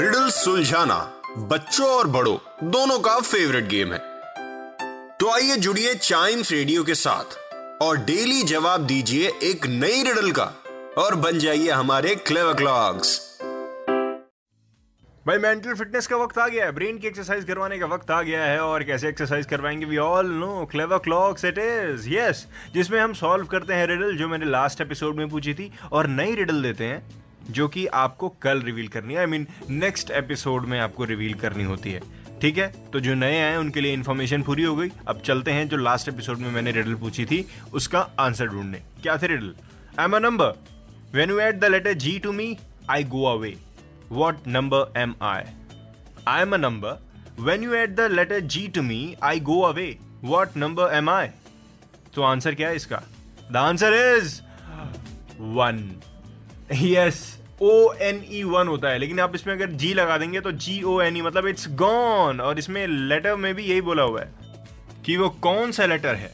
Riddle सुलझाना बच्चों और बड़ों, दोनों का फेवरेट गेम है। तो आइए जुड़िए चाइम्स रेडियो के साथ और डेली जवाब दीजिए एक नई रिडल का और बन जाइए हमारे क्लेवर क्लॉक्स भाई मेंटल फिटनेस का वक्त आ गया है। ब्रेन की एक्सरसाइज करवाने का वक्त आ गया है और कैसे एक्सरसाइज करवाएँगे we all know clever clocks it is yes जिसमें हम सॉल्व करते हैं रिडल जो मैंने लास्ट एपिसोड में पूछी थी और नई रिडल देते हैं। जो कि आपको कल रिवील करनी है. आई मीन नेक्स्ट एपिसोड में आपको रिवील करनी होती है. ठीक है? तो जो नए आए उनके लिए इन्फॉर्मेशन पूरी हो गई. अब चलते हैं जो लास्ट एपिसोड में मैंने रिडल पूछी थी उसका आंसर ढूँढने. क्या थे riddle I am a number when you add the letter G to me I go away what number am I? I am a number. When you add the letter G to me, I go away. What number am I? तो answer क्या है इसका? The answer is one yes O N E one होता है, लेकिन आप इसमें अगर जी लगा देंगे तो जी ओ एन ई मतलब इट्स गॉन और इसमें लेटर में भी यही बोला हुआ है कि वो कौन सा लेटर है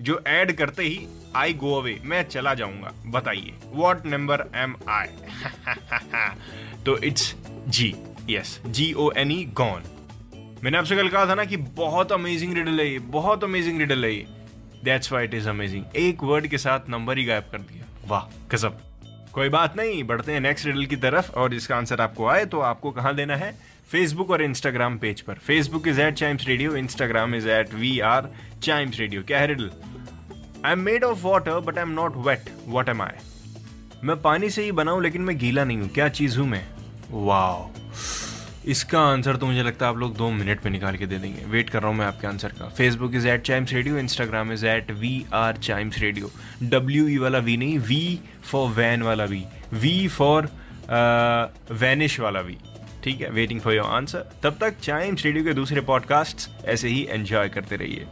जो ऐड करते ही आई गो अवे मैं चला जाऊँगा, बताइए वॉट नंबर एम आई तो it's G yes G O N E gone मैंने आपसे कल कहा था ना कि बहुत अमेजिंग रिडल है ये, बहुत अमेजिंग रिडल है ये। That's why it is amazing एक वर्ड के साथ नंबर ही गायब कर दिया। वाह, गजब। कोई बात नहीं, बढ़ते हैं नेक्स्ट रिडल की तरफ़, और जिसका आंसर आपको आए तो आपको कहाँ देना है? फेसबुक और इंस्टाग्राम पेज पर। Facebook is at Chimes radio Instagram is at we are Chimes radio क्या है riddle I am made of water but I am not wet what am I मैं पानी से ही बनाऊँ लेकिन मैं गीला नहीं हूँ। क्या चीज़ हूँ मैं? वाओ इसका आंसर तो मुझे लगता है आप लोग दो मिनट में निकाल के दे देंगे। वेट कर रहा हूँ मैं आपके आंसर का। Facebook is at Chimes radio Instagram is at we are Chimes radio W E वाला वी नहीं वी फॉर वैन वाला वी वी फॉर वैनिश वाला वी ठीक है? वेटिंग फॉर योर आंसर तब तक चाइम्स रेडियो के दूसरे पॉडकास्ट ऐसे ही एंजॉय करते रहिए।